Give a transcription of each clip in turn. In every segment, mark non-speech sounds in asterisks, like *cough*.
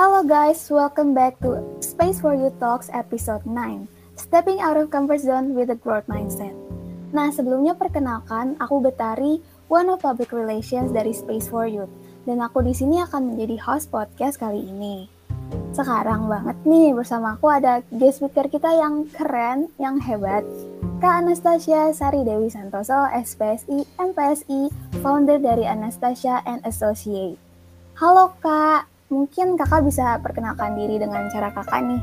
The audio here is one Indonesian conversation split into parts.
Hello guys, welcome back to Space for You Talks episode 9 Stepping out of comfort zone with a growth mindset. Nah sebelumnya perkenalkan, aku Betari, one of public relations dari Space for Youth Dan aku di sini akan menjadi host podcast kali ini. Sekarang banget nih bersama aku ada guest speaker kita yang keren, yang hebat Kak Anastasia Sari Dewi Santoso, SPSI, MPSI, founder dari Anastasia and Associate. Halo Kak, Mungkin kakak bisa perkenalkan diri dengan cara kakak nih.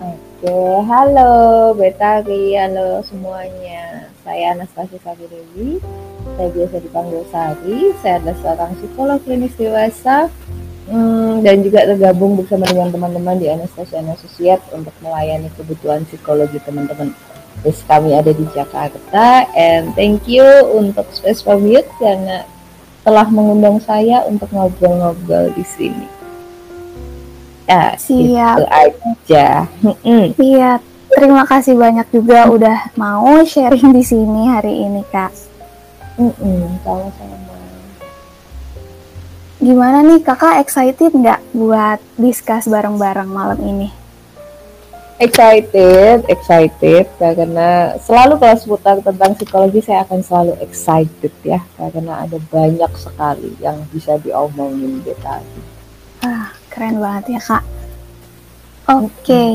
Oke, halo Betari, halo semuanya. Saya Anastasia Sari saya biasa dipanggil Sari. Saya adalah seorang psikolog klinis dewasa hmm, dan juga tergabung bersama dengan teman-teman di Anastasia Associate untuk melayani kebutuhan psikologi teman-teman. Terus kami ada di Jakarta, and thank you untuk Space for Youth karena telah mengundang saya untuk ngobrol-ngobrol di sini. Ya, siap. Itu aja. Iya, terima kasih banyak juga udah mau sharing di sini hari ini, Kak. sama-sama. Gimana nih, Kakak excited nggak buat discuss bareng-bareng malam ini? Excited, excited karena selalu kalau seputar tentang psikologi saya akan selalu excited ya karena ada banyak sekali yang bisa diomongin tadi. Ah, keren banget ya kak. Oke, okay.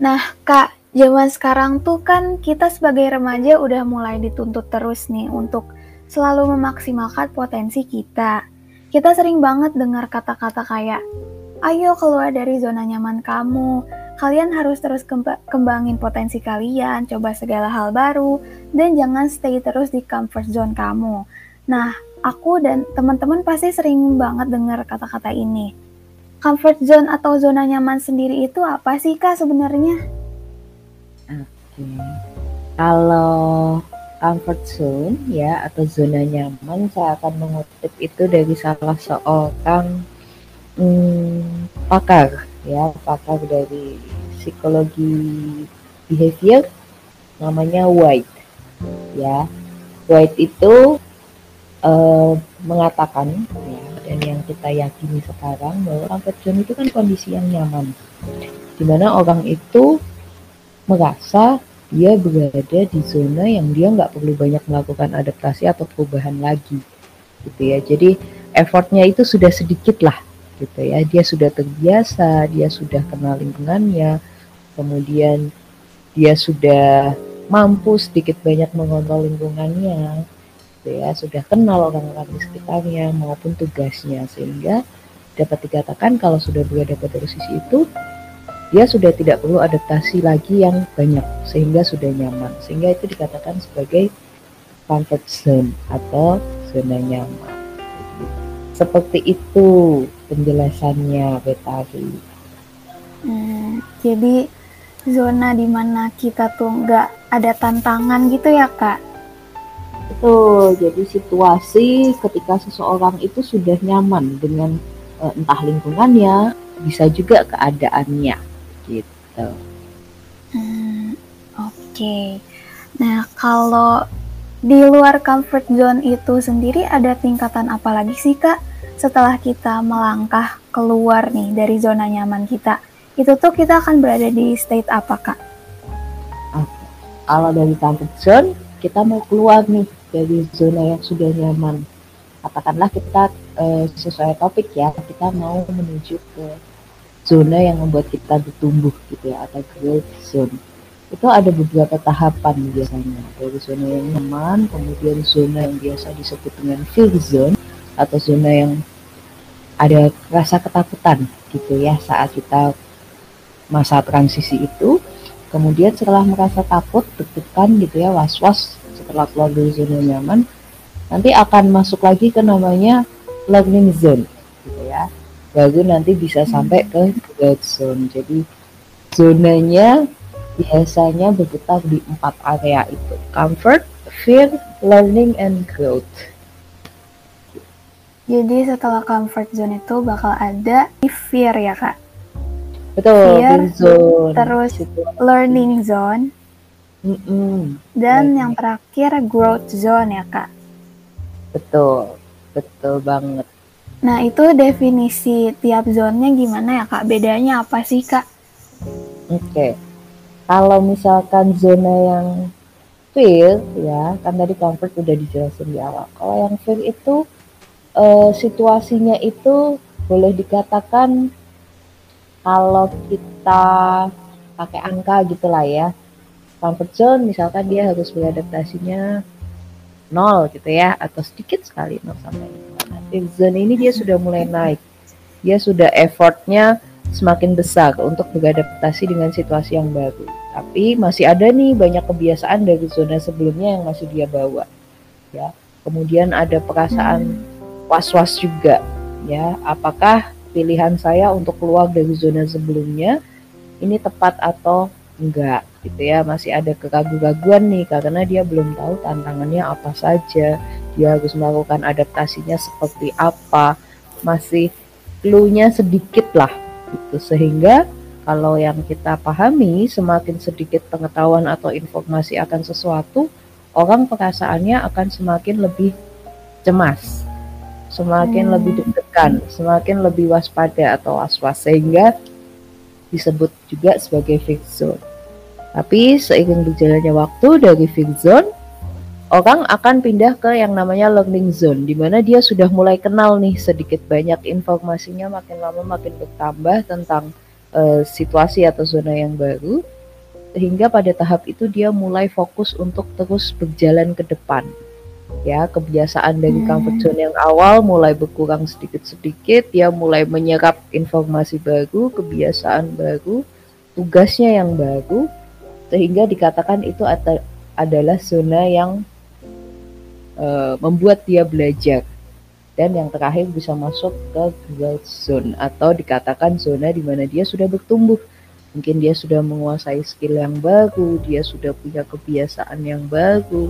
nah kak, zaman sekarang tuh kan kita sebagai remaja udah mulai dituntut terus nih untuk selalu memaksimalkan potensi kita. Kita sering banget dengar kata-kata kayak, ayo keluar dari zona nyaman kamu, Kalian harus terus kembangin potensi kalian, coba segala hal baru, dan jangan stay terus di comfort zone kamu. Nah, aku dan teman-teman pasti sering banget dengar kata-kata ini. Comfort zone atau zona nyaman sendiri itu apa sih kak sebenarnya? Oke, kalau comfort zone ya atau zona nyaman saya akan mengutip itu dari salah seorang hmm, pakar ya pakar dari psikologi behavior namanya White ya. White itu uh, mengatakan ya dan yang kita yakini sekarang bahwa comfort zone itu kan kondisi yang nyaman di mana orang itu merasa dia berada di zona yang dia nggak perlu banyak melakukan adaptasi atau perubahan lagi gitu ya. Jadi effortnya itu sudah sedikit lah gitu ya. Dia sudah terbiasa dia sudah kenal lingkungannya. Kemudian dia sudah mampu sedikit banyak mengontrol lingkungannya gitu ya. Sudah kenal orang-orang di sekitarnya maupun tugasnya. Sehingga dapat dikatakan kalau sudah berada pada posisi itu dia sudah tidak perlu adaptasi lagi yang banyak sehingga sudah nyaman. Sehingga itu dikatakan sebagai comfort zone atau zona nyaman seperti itu penjelasannya Betari. Hmm, jadi zona di mana kita tuh nggak ada tantangan gitu ya kak? Betul, jadi situasi ketika seseorang itu sudah nyaman dengan e, entah lingkungannya, bisa juga keadaannya gitu. Hmm, Oke, okay. nah kalau di luar comfort zone itu sendiri ada tingkatan apa lagi sih kak? Setelah kita melangkah keluar nih dari zona nyaman kita, itu tuh kita akan berada di state apa kak? Kalau dari comfort zone, kita mau keluar nih dari zona yang sudah nyaman. Katakanlah kita eh, sesuai topik ya, kita mau menuju ke zona yang membuat kita bertumbuh gitu ya, atau growth zone itu ada beberapa tahapan biasanya. Dari zona yang nyaman kemudian zona yang biasa disebut dengan fear zone atau zona yang ada rasa ketakutan gitu ya saat kita masa transisi itu. Kemudian setelah merasa takut deg-degan gitu ya was-was setelah keluar dari zona nyaman nanti akan masuk lagi ke namanya learning zone gitu ya. Baru nanti bisa sampai ke growth zone. Jadi zonanya biasanya berputar di empat area itu comfort, fear, learning, and growth. Jadi setelah comfort zone itu bakal ada fear ya kak? Betul, fear, zone. terus learning zone, mm -mm. dan learning. yang terakhir growth zone ya kak? Betul, betul banget. Nah, itu definisi tiap zonnya gimana ya, Kak? Bedanya apa sih, Kak? Oke. Kalau misalkan zona yang feel ya, kan tadi comfort udah dijelasin di awal. Kalau yang feel itu uh, situasinya itu boleh dikatakan kalau kita pakai angka gitulah ya. Comfort zone misalkan dia harus beradaptasinya nol gitu ya atau sedikit sekali nol sampai active zone ini dia sudah mulai naik. Dia sudah effortnya semakin besar untuk beradaptasi dengan situasi yang baru. Tapi masih ada nih banyak kebiasaan dari zona sebelumnya yang masih dia bawa. Ya. Kemudian ada perasaan was-was juga ya. Apakah pilihan saya untuk keluar dari zona sebelumnya ini tepat atau enggak gitu ya. Masih ada keraguan-raguan nih karena dia belum tahu tantangannya apa saja dia harus melakukan adaptasinya seperti apa masih clue-nya sedikit lah gitu sehingga kalau yang kita pahami semakin sedikit pengetahuan atau informasi akan sesuatu orang perasaannya akan semakin lebih cemas semakin hmm. lebih deg-degan semakin lebih waspada atau was-was sehingga disebut juga sebagai fixed zone tapi seiring berjalannya waktu dari fixed zone orang akan pindah ke yang namanya learning zone di mana dia sudah mulai kenal nih sedikit banyak informasinya makin lama makin bertambah tentang uh, situasi atau zona yang baru sehingga pada tahap itu dia mulai fokus untuk terus berjalan ke depan ya kebiasaan dari hmm. comfort zone yang awal mulai berkurang sedikit-sedikit dia mulai menyerap informasi baru kebiasaan baru tugasnya yang baru sehingga dikatakan itu adalah zona yang uh, membuat dia belajar dan yang terakhir bisa masuk ke growth zone atau dikatakan zona di mana dia sudah bertumbuh. Mungkin dia sudah menguasai skill yang baru dia sudah punya kebiasaan yang baru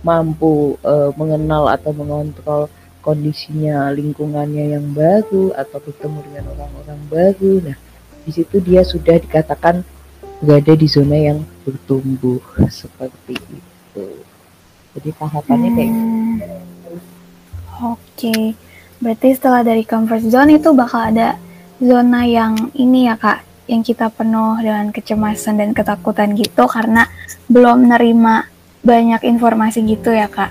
mampu uh, mengenal atau mengontrol kondisinya lingkungannya yang baru atau bertemu dengan orang-orang baru. Nah di situ dia sudah dikatakan berada di zona yang bertumbuh seperti itu. Jadi tahapannya kayak gitu. Oke. Berarti setelah dari comfort zone itu bakal ada zona yang ini ya Kak, yang kita penuh dengan kecemasan dan ketakutan gitu karena belum menerima banyak informasi gitu ya Kak.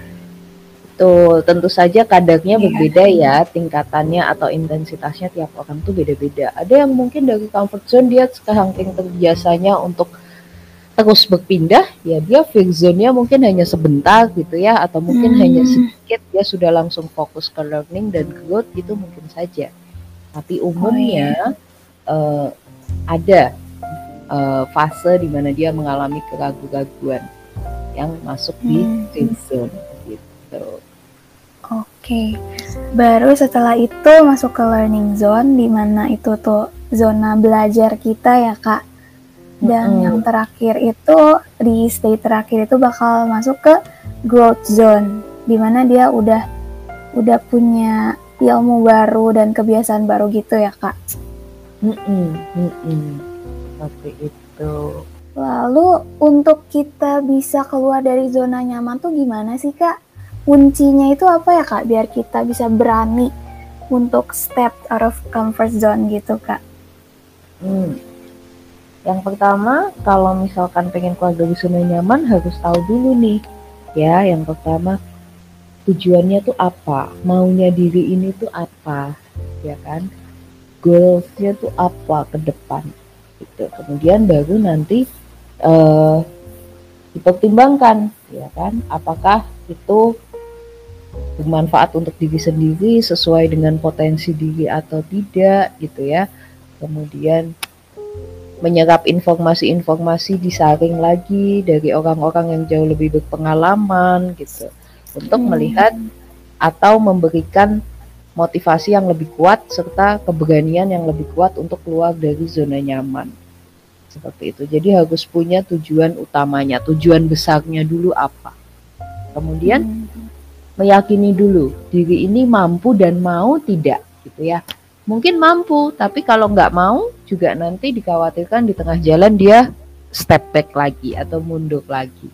Tuh, tentu saja kadarnya yeah. berbeda ya, tingkatannya atau intensitasnya tiap orang tuh beda-beda. Ada yang mungkin dari comfort zone dia sekarang terbiasanya untuk terus berpindah ya dia fix zone-nya mungkin hanya sebentar gitu ya atau mungkin hmm. hanya sedikit dia sudah langsung fokus ke learning dan growth itu mungkin saja tapi umumnya oh, iya. uh, ada uh, fase di mana dia mengalami keraguan-keraguan yang masuk hmm. di fix zone gitu Oke, okay. baru setelah itu masuk ke learning zone, di mana itu tuh zona belajar kita ya kak dan hmm. yang terakhir itu di stage terakhir itu bakal masuk ke growth zone di mana dia udah udah punya ilmu baru dan kebiasaan baru gitu ya kak. Mm -mm, mm -mm. Seperti itu. Lalu untuk kita bisa keluar dari zona nyaman tuh gimana sih kak? Kuncinya itu apa ya kak? Biar kita bisa berani untuk step out of comfort zone gitu kak. Hmm yang pertama, kalau misalkan pengen keluar dari zona nyaman harus tahu dulu nih. Ya, yang pertama tujuannya tuh apa? Maunya diri ini tuh apa? Ya kan? Goalsnya tuh apa ke depan? Gitu. Kemudian baru nanti uh, dipertimbangkan, ya kan? Apakah itu bermanfaat untuk diri sendiri sesuai dengan potensi diri atau tidak gitu ya. Kemudian menyerap informasi-informasi disaring lagi dari orang-orang yang jauh lebih berpengalaman gitu. Untuk hmm. melihat atau memberikan motivasi yang lebih kuat serta keberanian yang lebih kuat untuk keluar dari zona nyaman. Seperti itu. Jadi harus punya tujuan utamanya tujuan besarnya dulu apa. Kemudian hmm. meyakini dulu diri ini mampu dan mau tidak gitu ya mungkin mampu tapi kalau nggak mau juga nanti dikhawatirkan di tengah jalan dia step back lagi atau mundur lagi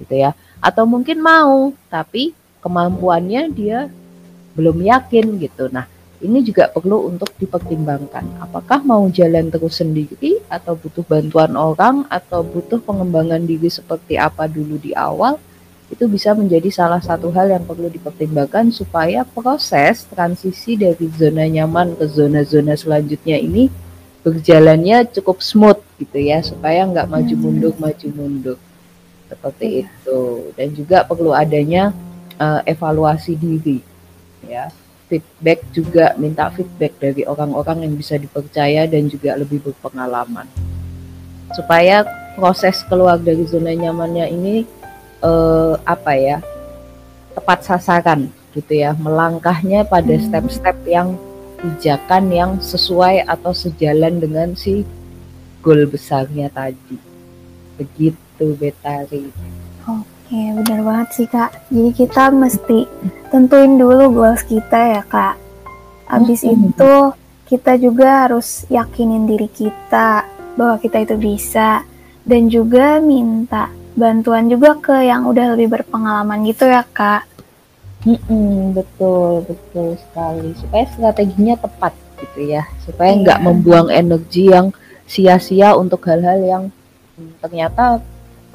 gitu ya atau mungkin mau tapi kemampuannya dia belum yakin gitu nah ini juga perlu untuk dipertimbangkan. Apakah mau jalan terus sendiri atau butuh bantuan orang atau butuh pengembangan diri seperti apa dulu di awal? Itu bisa menjadi salah satu hal yang perlu dipertimbangkan supaya proses transisi dari zona nyaman ke zona-zona selanjutnya ini berjalannya cukup smooth gitu ya supaya nggak maju hmm. mundur maju mundur seperti iya. itu dan juga perlu adanya uh, evaluasi diri ya feedback juga minta feedback dari orang-orang yang bisa dipercaya dan juga lebih berpengalaman supaya proses keluar dari zona nyamannya ini eh, apa ya tepat sasaran gitu ya melangkahnya pada hmm. step-step yang pijakan yang sesuai atau sejalan dengan si goal besarnya tadi begitu Betari oke benar banget sih kak jadi kita mesti tentuin dulu goals kita ya kak. Abis mm-hmm. itu kita juga harus yakinin diri kita bahwa kita itu bisa dan juga minta bantuan juga ke yang udah lebih berpengalaman gitu ya kak. Mm-mm, betul betul sekali supaya strateginya tepat gitu ya supaya iya. nggak membuang energi yang sia-sia untuk hal-hal yang ternyata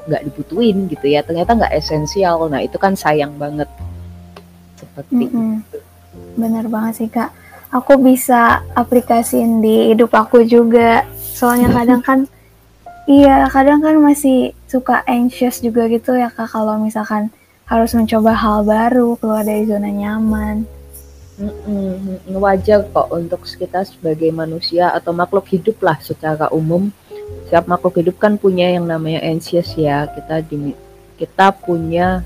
nggak dibutuhin gitu ya ternyata nggak esensial nah itu kan sayang banget seperti mm -hmm. itu. Bener banget sih kak. Aku bisa aplikasiin di hidup aku juga. Soalnya kadang kan, *laughs* iya kadang kan masih suka anxious juga gitu ya kak kalau misalkan harus mencoba hal baru keluar dari zona nyaman. Mm-mm, wajar kok untuk kita sebagai manusia atau makhluk hidup lah secara umum. Setiap makhluk hidup kan punya yang namanya anxious ya. Kita di, kita punya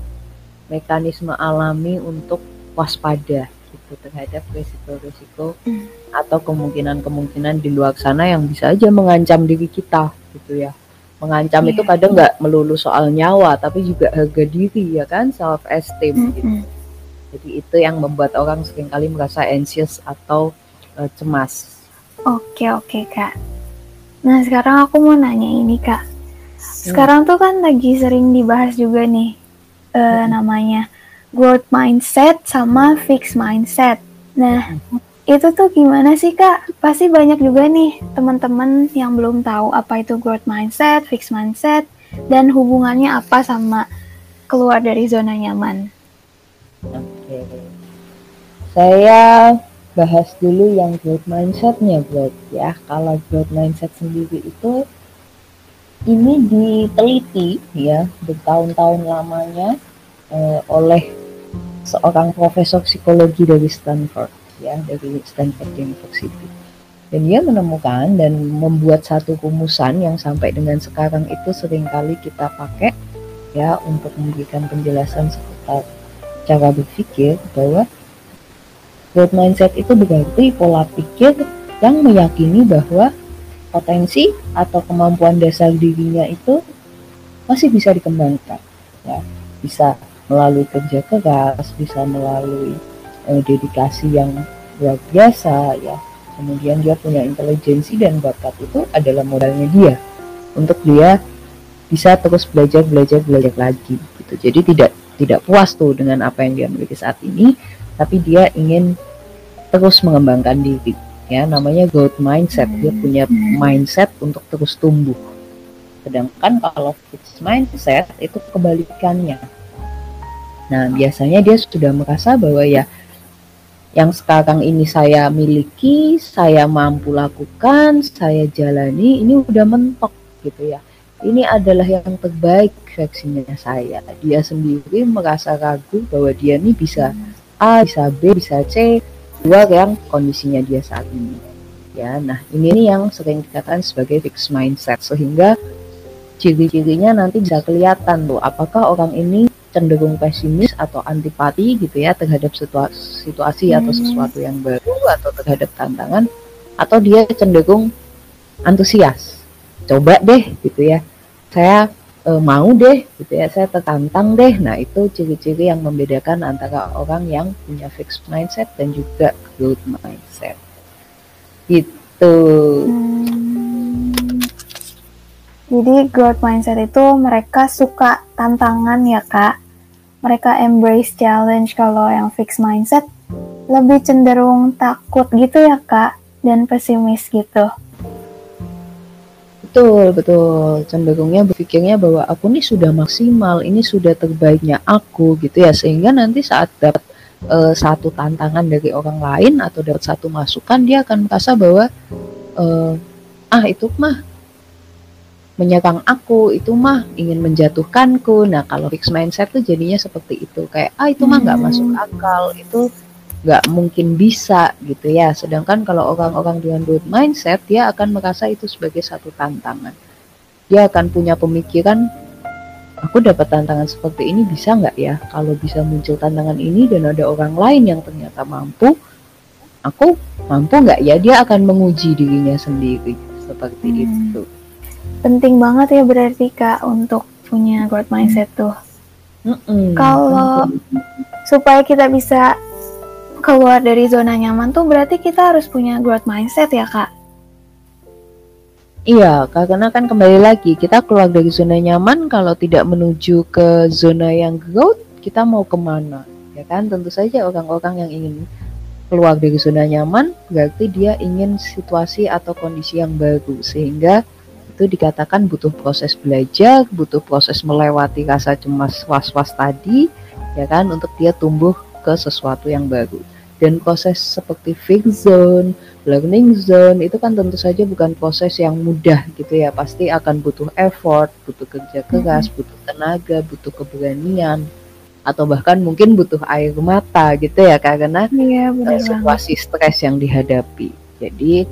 mekanisme alami untuk waspada gitu terhadap risiko-risiko hmm. atau kemungkinan-kemungkinan di luar sana yang bisa aja mengancam diri kita gitu ya. Mengancam yeah. itu kadang nggak melulu soal nyawa tapi juga harga diri ya kan self esteem mm -hmm. gitu. Jadi itu yang membuat orang sering kali merasa anxious atau uh, cemas. Oke oke kak. Nah sekarang aku mau nanya ini kak. Hmm. Sekarang hmm. tuh kan lagi sering dibahas juga nih uh, hmm. namanya growth mindset sama fixed mindset. Nah, itu tuh gimana sih kak? Pasti banyak juga nih teman-teman yang belum tahu apa itu growth mindset, fixed mindset, dan hubungannya apa sama keluar dari zona nyaman. Oke, saya bahas dulu yang growth mindsetnya buat ya. Kalau growth mindset sendiri itu ini diteliti ya bertahun-tahun lamanya eh, oleh seorang profesor psikologi dari Stanford ya dari Stanford University dan dia menemukan dan membuat satu rumusan yang sampai dengan sekarang itu sering kali kita pakai ya untuk memberikan penjelasan seputar cara berpikir bahwa growth mindset itu berarti pola pikir yang meyakini bahwa potensi atau kemampuan dasar dirinya itu masih bisa dikembangkan ya. Bisa melalui kerja keras, bisa melalui uh, dedikasi yang luar biasa ya. Kemudian dia punya intelijensi dan bakat itu adalah modalnya dia untuk dia bisa terus belajar belajar belajar lagi gitu. Jadi tidak tidak puas tuh dengan apa yang dia miliki saat ini, tapi dia ingin terus mengembangkan diri. Ya, namanya growth mindset. Dia punya mindset untuk terus tumbuh. Sedangkan kalau fixed mindset itu kebalikannya Nah, biasanya dia sudah merasa bahwa ya yang sekarang ini saya miliki, saya mampu lakukan, saya jalani, ini udah mentok gitu ya. Ini adalah yang terbaik versinya saya. Dia sendiri merasa ragu bahwa dia ini bisa A, bisa B, bisa C, dua yang kondisinya dia saat ini. Ya, nah ini nih yang sering dikatakan sebagai fixed mindset sehingga ciri-cirinya nanti bisa kelihatan tuh apakah orang ini cenderung pesimis atau antipati gitu ya terhadap situasi, situasi hmm. atau sesuatu yang baru atau terhadap tantangan atau dia cenderung antusias. Coba deh gitu ya. Saya e, mau deh gitu ya saya tertantang deh. Nah itu ciri-ciri yang membedakan antara orang yang punya fixed mindset dan juga growth mindset. Gitu. Hmm. jadi growth mindset itu mereka suka tantangan ya kak mereka embrace challenge kalau yang fixed mindset lebih cenderung takut gitu ya kak dan pesimis gitu. Betul, betul. Cenderungnya berpikirnya bahwa aku ini sudah maksimal, ini sudah terbaiknya aku gitu ya. Sehingga nanti saat dapat uh, satu tantangan dari orang lain atau dapat satu masukan, dia akan merasa bahwa uh, ah itu mah menyerang aku, itu mah ingin menjatuhkanku. Nah, kalau fixed mindset tuh jadinya seperti itu. Kayak ah itu mah nggak masuk hmm. akal, itu nggak mungkin bisa gitu ya. Sedangkan kalau orang-orang dengan growth mindset, dia akan merasa itu sebagai satu tantangan. Dia akan punya pemikiran, aku dapat tantangan seperti ini bisa nggak ya? Kalau bisa muncul tantangan ini dan ada orang lain yang ternyata mampu, aku mampu nggak ya? Dia akan menguji dirinya sendiri seperti hmm. itu. Penting banget ya berarti kak untuk punya growth mindset tuh. Kalau supaya kita bisa keluar dari zona nyaman tuh berarti kita harus punya growth mindset ya kak? Iya, karena kan kembali lagi kita keluar dari zona nyaman kalau tidak menuju ke zona yang growth, kita mau ke mana? Ya kan, tentu saja orang-orang yang ingin keluar dari zona nyaman berarti dia ingin situasi atau kondisi yang baru sehingga itu dikatakan butuh proses belajar, butuh proses melewati rasa cemas was-was tadi, ya kan, untuk dia tumbuh ke sesuatu yang baru. Dan proses seperti fixed zone, learning zone itu kan tentu saja bukan proses yang mudah gitu ya. Pasti akan butuh effort, butuh kerja keras, butuh tenaga, butuh keberanian atau bahkan mungkin butuh air mata gitu ya karena iya, uh, situasi stres yang dihadapi. Jadi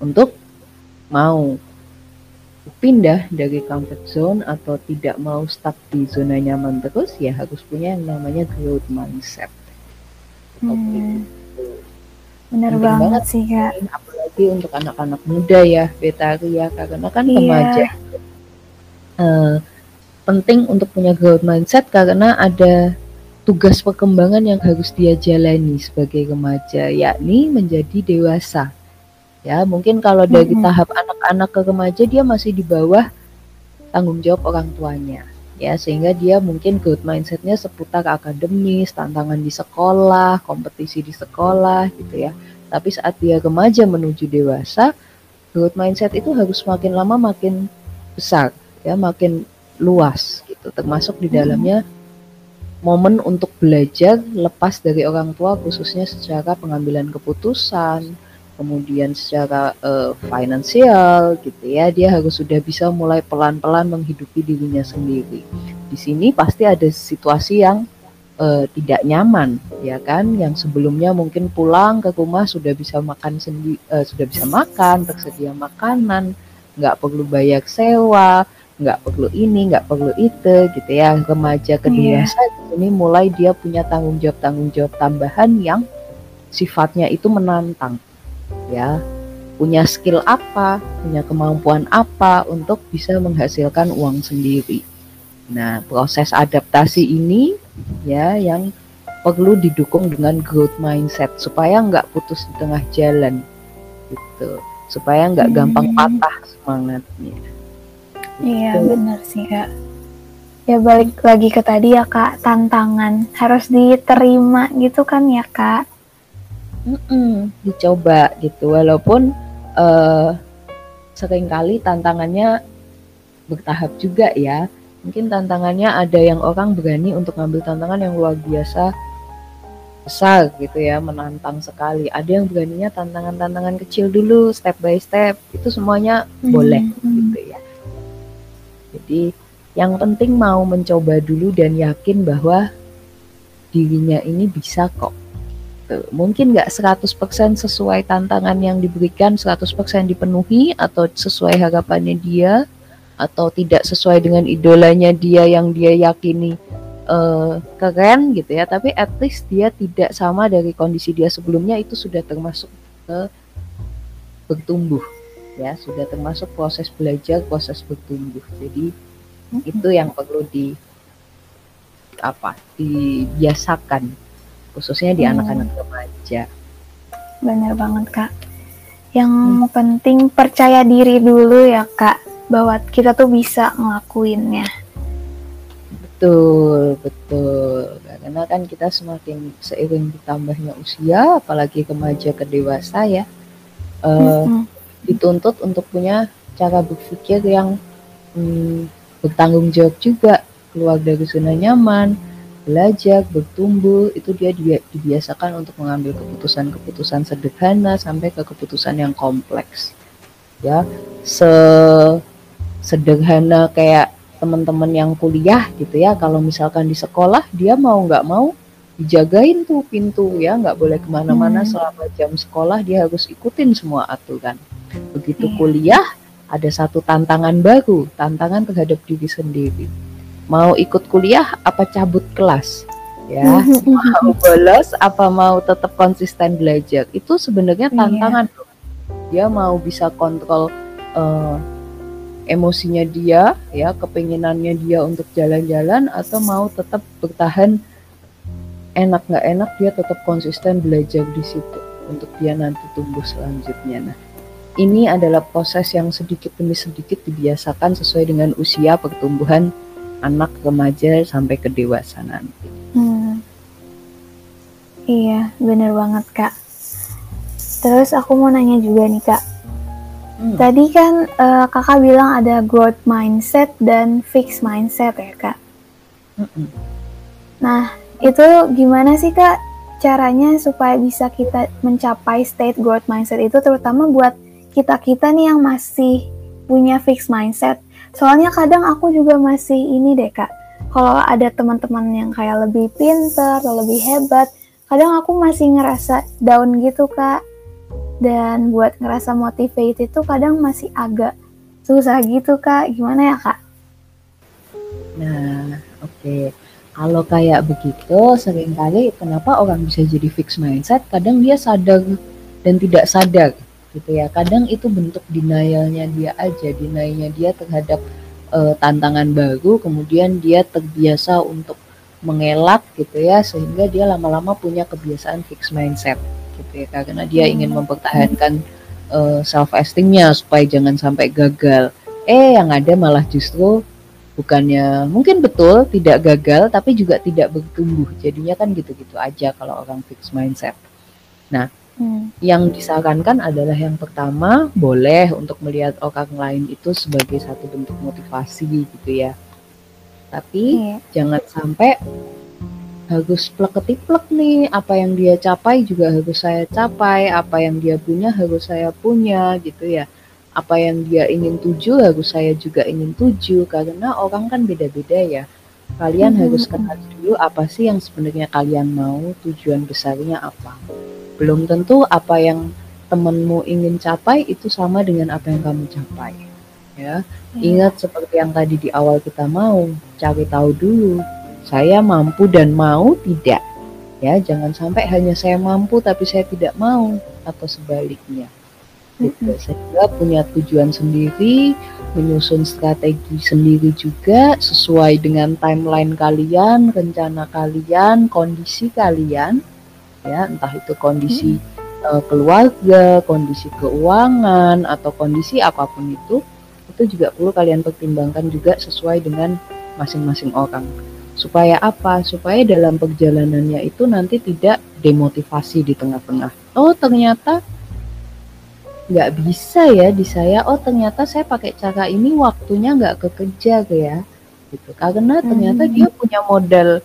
untuk mau pindah dari comfort zone atau tidak mau stuck di zona nyaman terus ya harus punya yang namanya growth mindset. Hmm. Bener banget, banget sih kak. Apalagi untuk anak-anak muda ya, Betari ya, karena kan iya. remaja. Uh, penting untuk punya growth mindset karena ada tugas perkembangan yang harus dia jalani sebagai remaja, yakni menjadi dewasa Ya, mungkin kalau dari mm -hmm. tahap anak-anak ke remaja dia masih di bawah tanggung jawab orang tuanya. Ya, sehingga dia mungkin growth mindsetnya seputar akademis, tantangan di sekolah, kompetisi di sekolah gitu ya. Tapi saat dia remaja menuju dewasa, growth mindset itu harus makin lama makin besar, ya, makin luas gitu. Termasuk di dalamnya momen untuk belajar lepas dari orang tua khususnya secara pengambilan keputusan, kemudian secara uh, finansial gitu ya dia harus sudah bisa mulai pelan-pelan menghidupi dirinya sendiri. Di sini pasti ada situasi yang uh, tidak nyaman ya kan? Yang sebelumnya mungkin pulang ke rumah sudah bisa makan sendiri uh, sudah bisa makan tersedia makanan nggak perlu bayar sewa nggak perlu ini nggak perlu itu gitu ya. Remaja ke yeah. ini mulai dia punya tanggung jawab tanggung jawab tambahan yang sifatnya itu menantang ya punya skill apa, punya kemampuan apa untuk bisa menghasilkan uang sendiri. Nah, proses adaptasi ini ya yang perlu didukung dengan growth mindset supaya nggak putus di tengah jalan gitu, supaya nggak hmm. gampang patah semangatnya. Iya gitu. benar sih kak. Ya balik lagi ke tadi ya kak, tantangan harus diterima gitu kan ya kak. Mm-mm, dicoba gitu walaupun uh, sering kali tantangannya bertahap juga ya. Mungkin tantangannya ada yang orang berani untuk ngambil tantangan yang luar biasa besar gitu ya menantang sekali. Ada yang beraninya tantangan-tantangan kecil dulu step by step itu semuanya mm-hmm. boleh gitu ya. Jadi yang penting mau mencoba dulu dan yakin bahwa dirinya ini bisa kok gitu. Mungkin nggak 100% sesuai tantangan yang diberikan 100% dipenuhi atau sesuai harapannya dia atau tidak sesuai dengan idolanya dia yang dia yakini uh, keren gitu ya tapi at least dia tidak sama dari kondisi dia sebelumnya itu sudah termasuk ke bertumbuh ya sudah termasuk proses belajar proses bertumbuh jadi hmm. itu yang perlu di apa dibiasakan khususnya di anak-anak hmm. remaja. Benar banget kak. Yang hmm. penting percaya diri dulu ya kak, bahwa kita tuh bisa ngelakuinnya. Betul, betul. Karena kan kita semakin seiring ditambahnya usia, apalagi remaja ke dewasa ya, uh, mm-hmm. dituntut untuk punya cara berpikir yang hmm, bertanggung jawab juga, keluar dari zona nyaman, belajar, bertumbuh, itu dia dibiasakan untuk mengambil keputusan-keputusan sederhana sampai ke keputusan yang kompleks. Ya, se sederhana kayak teman-teman yang kuliah gitu ya kalau misalkan di sekolah dia mau nggak mau dijagain tuh pintu ya nggak boleh ke mana-mana hmm. selama jam sekolah dia harus ikutin semua aturan begitu yeah. kuliah ada satu tantangan baru tantangan terhadap diri sendiri mau ikut kuliah apa cabut kelas ya *laughs* mau bolos apa mau tetap konsisten belajar itu sebenarnya iya. tantangan yeah. dia mau bisa kontrol uh, emosinya dia ya kepinginannya dia untuk jalan-jalan atau mau tetap bertahan enak nggak enak dia tetap konsisten belajar di situ untuk dia nanti tumbuh selanjutnya nah ini adalah proses yang sedikit demi sedikit dibiasakan sesuai dengan usia pertumbuhan anak remaja sampai ke dewasa nanti hmm. iya bener banget kak terus aku mau nanya juga nih kak Hmm. Tadi kan uh, kakak bilang ada growth mindset dan fixed mindset ya kak. Hmm. Nah itu gimana sih kak caranya supaya bisa kita mencapai state growth mindset itu terutama buat kita kita nih yang masih punya fixed mindset. Soalnya kadang aku juga masih ini deh kak. Kalau ada teman-teman yang kayak lebih pinter atau lebih hebat, kadang aku masih ngerasa down gitu kak dan buat ngerasa motivated itu kadang masih agak susah gitu kak gimana ya kak? Nah oke okay. kalau kayak begitu sering kali kenapa orang bisa jadi fix mindset kadang dia sadar dan tidak sadar gitu ya. Kadang itu bentuk denialnya dia aja. Denialnya dia terhadap uh, tantangan baru kemudian dia terbiasa untuk mengelak gitu ya sehingga dia lama-lama punya kebiasaan fix mindset gitu ya karena dia hmm. ingin mempertahankan uh, eh, self esteemnya supaya jangan sampai gagal. Eh yang ada malah justru bukannya mungkin betul tidak gagal tapi juga tidak bertumbuh. Jadinya kan gitu-gitu aja kalau orang fix mindset. Nah hmm. yang disarankan adalah yang pertama boleh untuk melihat orang lain itu sebagai satu bentuk motivasi gitu ya tapi yeah. jangan sampai harus plek ketiplek nih apa yang dia capai juga harus saya capai apa yang dia punya harus saya punya gitu ya apa yang dia ingin tuju harus saya juga ingin tuju karena orang kan beda-beda ya kalian hmm. harus kenal dulu apa sih yang sebenarnya kalian mau tujuan besarnya apa belum tentu apa yang temenmu ingin capai itu sama dengan apa yang kamu capai ya. Hmm. ingat seperti yang tadi di awal kita mau cari tahu dulu saya mampu dan mau tidak ya. Jangan sampai hanya saya mampu tapi saya tidak mau atau sebaliknya. Gitu. Sehingga punya tujuan sendiri menyusun strategi sendiri juga sesuai dengan timeline kalian rencana kalian kondisi kalian ya entah itu kondisi hmm. uh, keluarga kondisi keuangan atau kondisi apa pun itu itu juga perlu kalian pertimbangkan juga sesuai dengan masing-masing orang Supaya apa? Supaya dalam perjalanannya itu nanti tidak demotivasi di tengah-tengah. Oh ternyata nggak bisa ya di saya. Oh ternyata saya pakai cara ini waktunya nggak kekejar ya. Gitu. Karena ternyata hmm. dia punya modal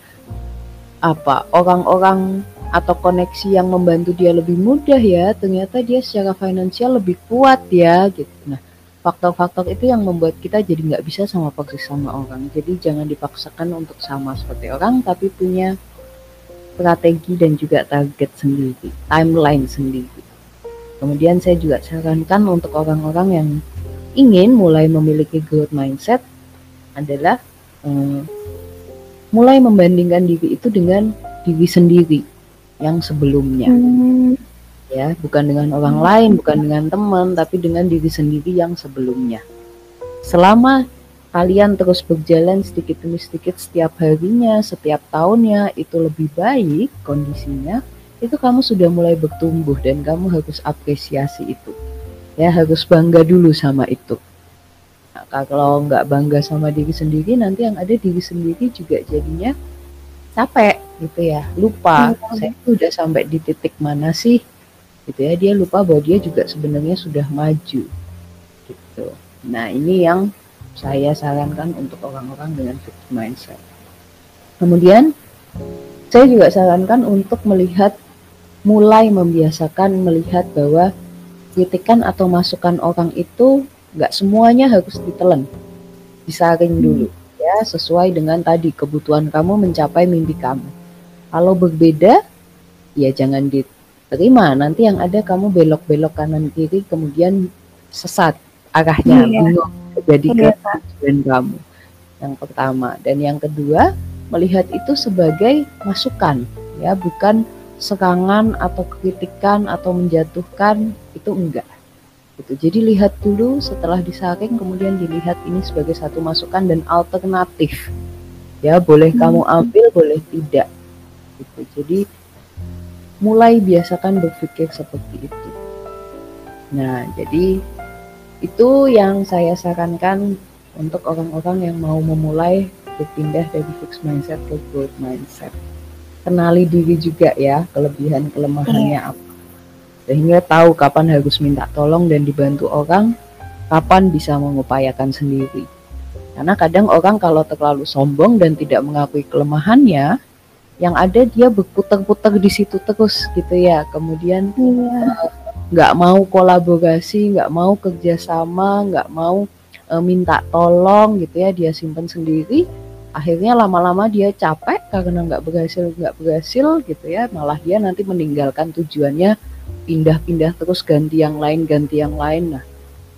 apa orang-orang atau koneksi yang membantu dia lebih mudah ya ternyata dia secara finansial lebih kuat ya gitu. Nah faktor-faktor itu yang membuat kita jadi nggak bisa sama persis sama orang. Jadi jangan dipaksakan untuk sama seperti orang tapi punya strategi dan juga target sendiri timeline sendiri. Kemudian saya juga sarankan untuk orang-orang yang ingin mulai memiliki growth mindset adalah um, mulai membandingkan diri itu dengan diri sendiri yang sebelumnya. Hmm. Ya bukan dengan orang lain bukan dengan teman tapi dengan diri sendiri yang sebelumnya. Selama kalian terus berjalan sedikit demi sedikit setiap harinya setiap tahunnya itu lebih baik kondisinya itu kamu sudah mulai bertumbuh dan kamu harus apresiasi itu. Ya harus bangga dulu sama itu. Nah, kalau nggak bangga sama diri sendiri nanti yang ada diri sendiri juga jadinya capek gitu ya. Lupa. Hmm. saya itu udah sampai di titik mana sih? Gitu ya. Dia lupa bahwa dia juga sebenarnya sudah maju. Gitu. Nah ini yang saya sarankan untuk orang-orang dengan fixed mindset. Kemudian saya juga sarankan untuk melihat mulai membiasakan melihat bahwa kritikan atau masukan orang itu nggak semuanya harus ditelan. Disaring dulu ya sesuai dengan tadi kebutuhan kamu mencapai mimpi kamu. Kalau berbeda ya jangan diterima. Nanti yang ada kamu belok-belok kanan kiri kemudian sesat arahnya iya. bingung jadi iya, ke tujuan kamu. Yang pertama dan yang kedua melihat itu sebagai masukan ya bukan serangan atau kritikan atau menjatuhkan itu enggak gitu. Jadi lihat dulu setelah disaring kemudian dilihat ini sebagai satu masukan dan alternatif. Ya, boleh hmm. kamu ambil, boleh tidak. Gitu. Jadi mulai biasakan berpikir seperti itu. Nah, jadi itu yang saya sarankan untuk orang-orang yang mau memulai berpindah dari fixed mindset ke growth mindset. Kenali diri juga ya, kelebihan kelemahannya yeah. apa sehingga tahu kapan harus minta tolong dan dibantu orang, kapan bisa mengupayakan sendiri. Karena kadang orang kalau terlalu sombong dan tidak mengakui kelemahannya, yang ada dia berputar-putar di situ terus gitu ya. Kemudian iya. nggak iya. uh, mau kolaborasi, nggak mau kerjasama, nggak mau uh, minta tolong gitu ya. Dia simpan sendiri. Akhirnya lama-lama dia capek karena nggak berhasil, nggak berhasil gitu ya. Malah dia nanti meninggalkan tujuannya pindah-pindah terus ganti yang lain ganti yang lain nah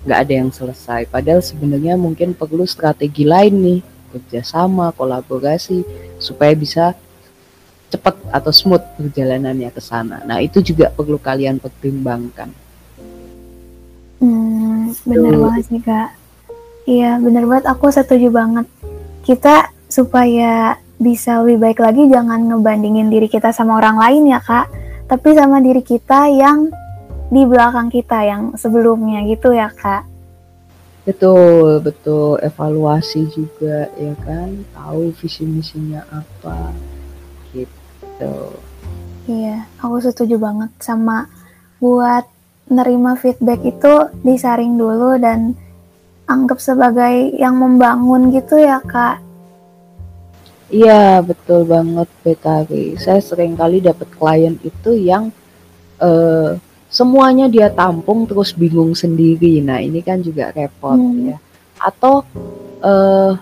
nggak ada yang selesai padahal sebenarnya mungkin perlu strategi lain nih kerjasama kolaborasi supaya bisa cepat atau smooth perjalanannya ke sana. Nah itu juga perlu kalian pertimbangkan. Hmm, benar banget sih kak. Iya benar banget. Aku setuju banget. Kita supaya bisa lebih baik lagi jangan ngebandingin diri kita sama orang lain ya kak. Tapi sama diri kita yang di belakang kita yang sebelumnya gitu ya kak. Betul betul. Evaluasi juga ya kan? Tahu visi misinya apa gitu iya aku setuju banget sama buat nerima feedback itu disaring dulu dan anggap sebagai yang membangun gitu ya kak Iya, betul banget BKW. Saya sering kali dapat klien itu yang uh, semuanya dia tampung terus bingung sendiri. Nah, ini kan juga repot hmm. ya. Atau uh,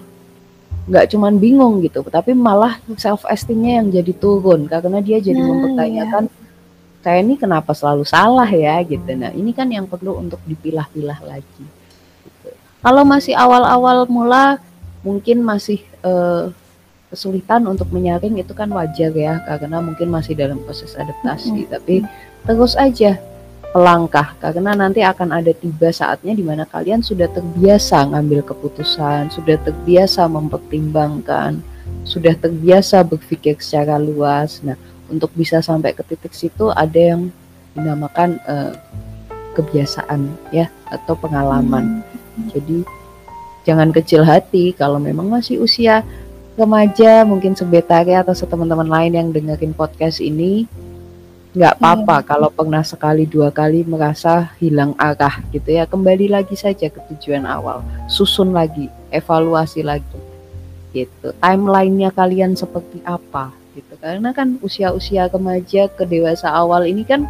nggak cuman bingung gitu, tapi malah self esteemnya yang jadi turun karena dia jadi nah, mempertanyakan iya. saya ini kenapa selalu salah ya gitu. Nah, ini kan yang perlu untuk dipilah-pilah lagi. Gitu. Kalau masih awal-awal mula mungkin masih uh, kesulitan untuk menyaring itu kan wajar ya karena mungkin masih dalam proses adaptasi mm -hmm. tapi terus aja pelangkah karena nanti akan ada tiba saatnya di mana kalian sudah terbiasa ngambil keputusan, sudah terbiasa mempertimbangkan, sudah terbiasa berpikir secara luas. Nah, untuk bisa sampai ke titik situ ada yang dinamakan uh, kebiasaan ya atau pengalaman. Hmm. Jadi jangan kecil hati kalau memang masih usia remaja mungkin sebetari atau teman-teman lain yang dengerin podcast ini nggak apa-apa hmm. kalau pernah sekali dua kali merasa hilang arah gitu ya kembali lagi saja ke tujuan awal susun lagi evaluasi lagi gitu timelinenya kalian seperti apa gitu karena kan usia-usia remaja ke dewasa awal ini kan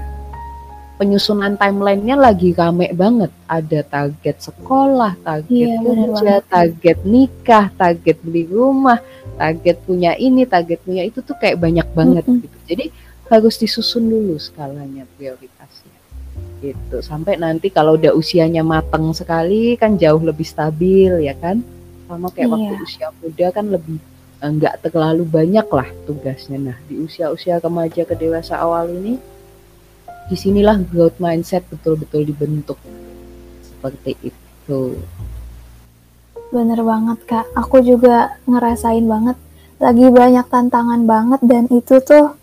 penyusunan timelinenya lagi rame banget. Ada target sekolah, target iya, kerja, target nikah, target beli rumah, target punya ini, target punya itu tuh kayak banyak banget mm -hmm. gitu. Jadi harus disusun dulu skalanya prioritasnya. Gitu. Sampai nanti kalau udah usianya mateng sekali kan jauh lebih stabil ya kan. Sama kayak iya. waktu usia muda kan lebih enggak eh, terlalu banyak lah tugasnya. Nah, di usia-usia remaja ke dewasa awal ini di sinilah growth mindset betul-betul dibentuk seperti itu bener banget kak aku juga ngerasain banget lagi banyak tantangan banget dan itu tuh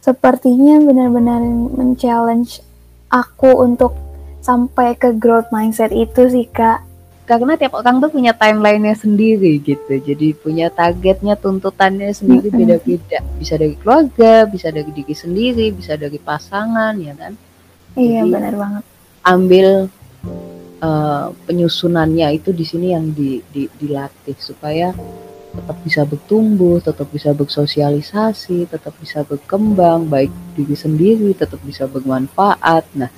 sepertinya benar-benar men-challenge aku untuk sampai ke growth mindset itu sih kak. Karena tiap orang tuh punya timelinenya sendiri gitu. Jadi punya targetnya tuntutannya sendiri beda-beda. Bisa dari keluarga bisa dari diri sendiri bisa dari pasangan ya kan? Iya jadi, benar banget. ambil uh, penyusunannya itu di sini yang di, di, dilatih supaya tetap bisa bertumbuh, tetap bisa bersosialisasi, tetap bisa berkembang, baik diri sendiri, tetap bisa bermanfaat. Nah,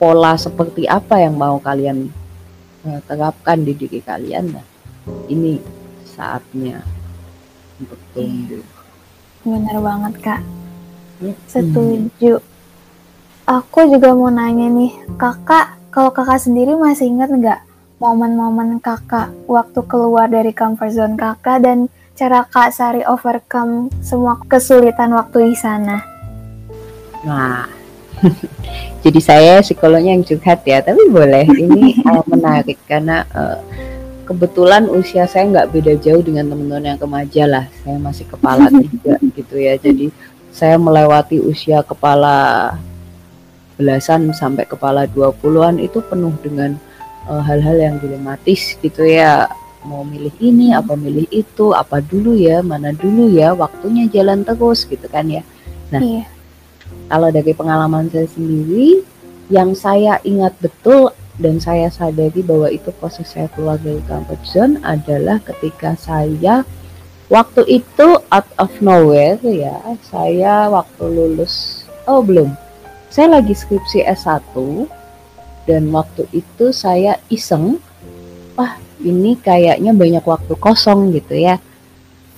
pola seperti apa yang mau kalian uh, terapkan di diri kalian? Nah, ini saatnya untuk tumbuh. Benar banget, Kak. Ya. Setuju. Aku juga mau nanya nih, Kakak, kalau Kakak sendiri masih ingat nggak momen-momen kakak waktu keluar dari comfort zone kakak dan cara kak Sari overcome semua kesulitan waktu di sana? Nah, *laughs* jadi saya psikolognya yang curhat ya, tapi boleh. Ini uh, *laughs* menarik karena uh, kebetulan usia saya nggak beda jauh dengan teman-teman yang kemaja lah, saya masih kepala *laughs* tiga gitu ya, jadi saya melewati usia kepala belasan sampai kepala 20-an itu penuh dengan uh, hal-hal yang dilematis gitu ya mau milih ini apa milih itu apa dulu ya mana dulu ya waktunya jalan terus gitu kan ya nah iya. kalau dari pengalaman saya sendiri yang saya ingat betul dan saya sadari bahwa itu proses saya keluar dari comfort zone adalah ketika saya waktu itu out of nowhere ya saya waktu lulus oh belum saya lagi skripsi S1 dan waktu itu saya iseng wah ini kayaknya banyak waktu kosong gitu ya.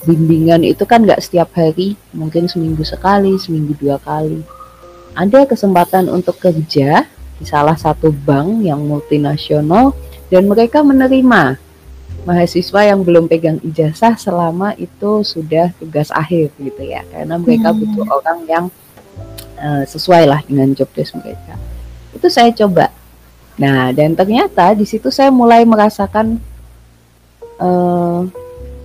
Bimbingan itu kan nggak setiap hari mungkin seminggu sekali seminggu dua kali. Ada kesempatan untuk kerja di salah satu bank yang multinasional dan mereka menerima mahasiswa yang belum pegang ijazah selama itu sudah tugas akhir gitu ya. Karena mereka hmm. butuh orang yang uh, sesuai lah dengan job desk mereka. Itu saya coba Nah, dan ternyata di situ saya mulai merasakan uh,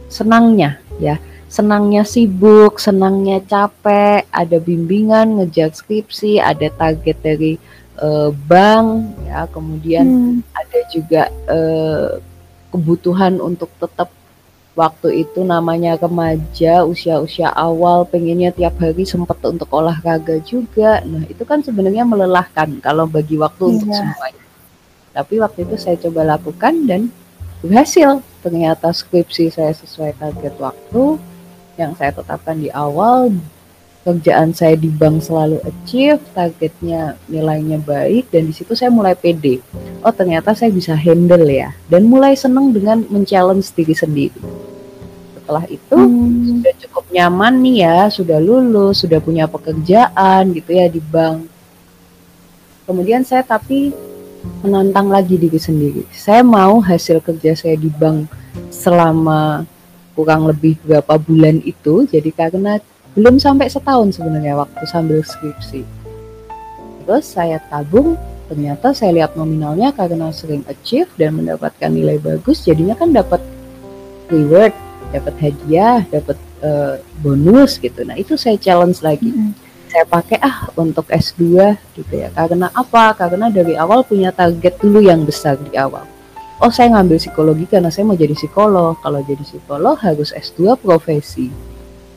senangnya, ya, senangnya sibuk, senangnya capek, ada bimbingan, ngejar skripsi, ada target dari uh, bank, ya, kemudian hmm. ada juga uh, kebutuhan untuk tetap waktu itu namanya remaja usia-usia awal pengennya tiap hari sempat untuk olahraga juga nah itu kan sebenarnya melelahkan kalau bagi waktu yeah. untuk semuanya tapi waktu itu saya coba lakukan dan berhasil. Ternyata skripsi saya sesuai target waktu yang saya tetapkan di awal. Kerjaan saya di bank selalu achieve, targetnya nilainya baik dan di situ saya mulai pede. Oh ternyata saya bisa handle ya dan mulai senang dengan men-challenge diri sendiri. Setelah itu hmm. sudah cukup nyaman nih ya, sudah lulus, sudah punya pekerjaan gitu ya di bank. Kemudian saya tapi menantang lagi diri sendiri. Saya mau hasil kerja saya di bank selama kurang lebih berapa bulan itu, jadi karena belum sampai setahun sebenarnya waktu sambil skripsi. Terus saya tabung, ternyata saya lihat nominalnya karena sering achieve dan mendapatkan nilai bagus, jadinya kan dapat reward, dapat hadiah, dapat uh, bonus gitu. Nah itu saya challenge lagi. Mm -hmm saya pakai ah untuk S2 gitu ya. Karena apa? Karena dari awal punya target dulu yang besar di awal. Oh, saya ngambil psikologi karena saya mau jadi psikolog. Kalau jadi psikolog harus S2 profesi.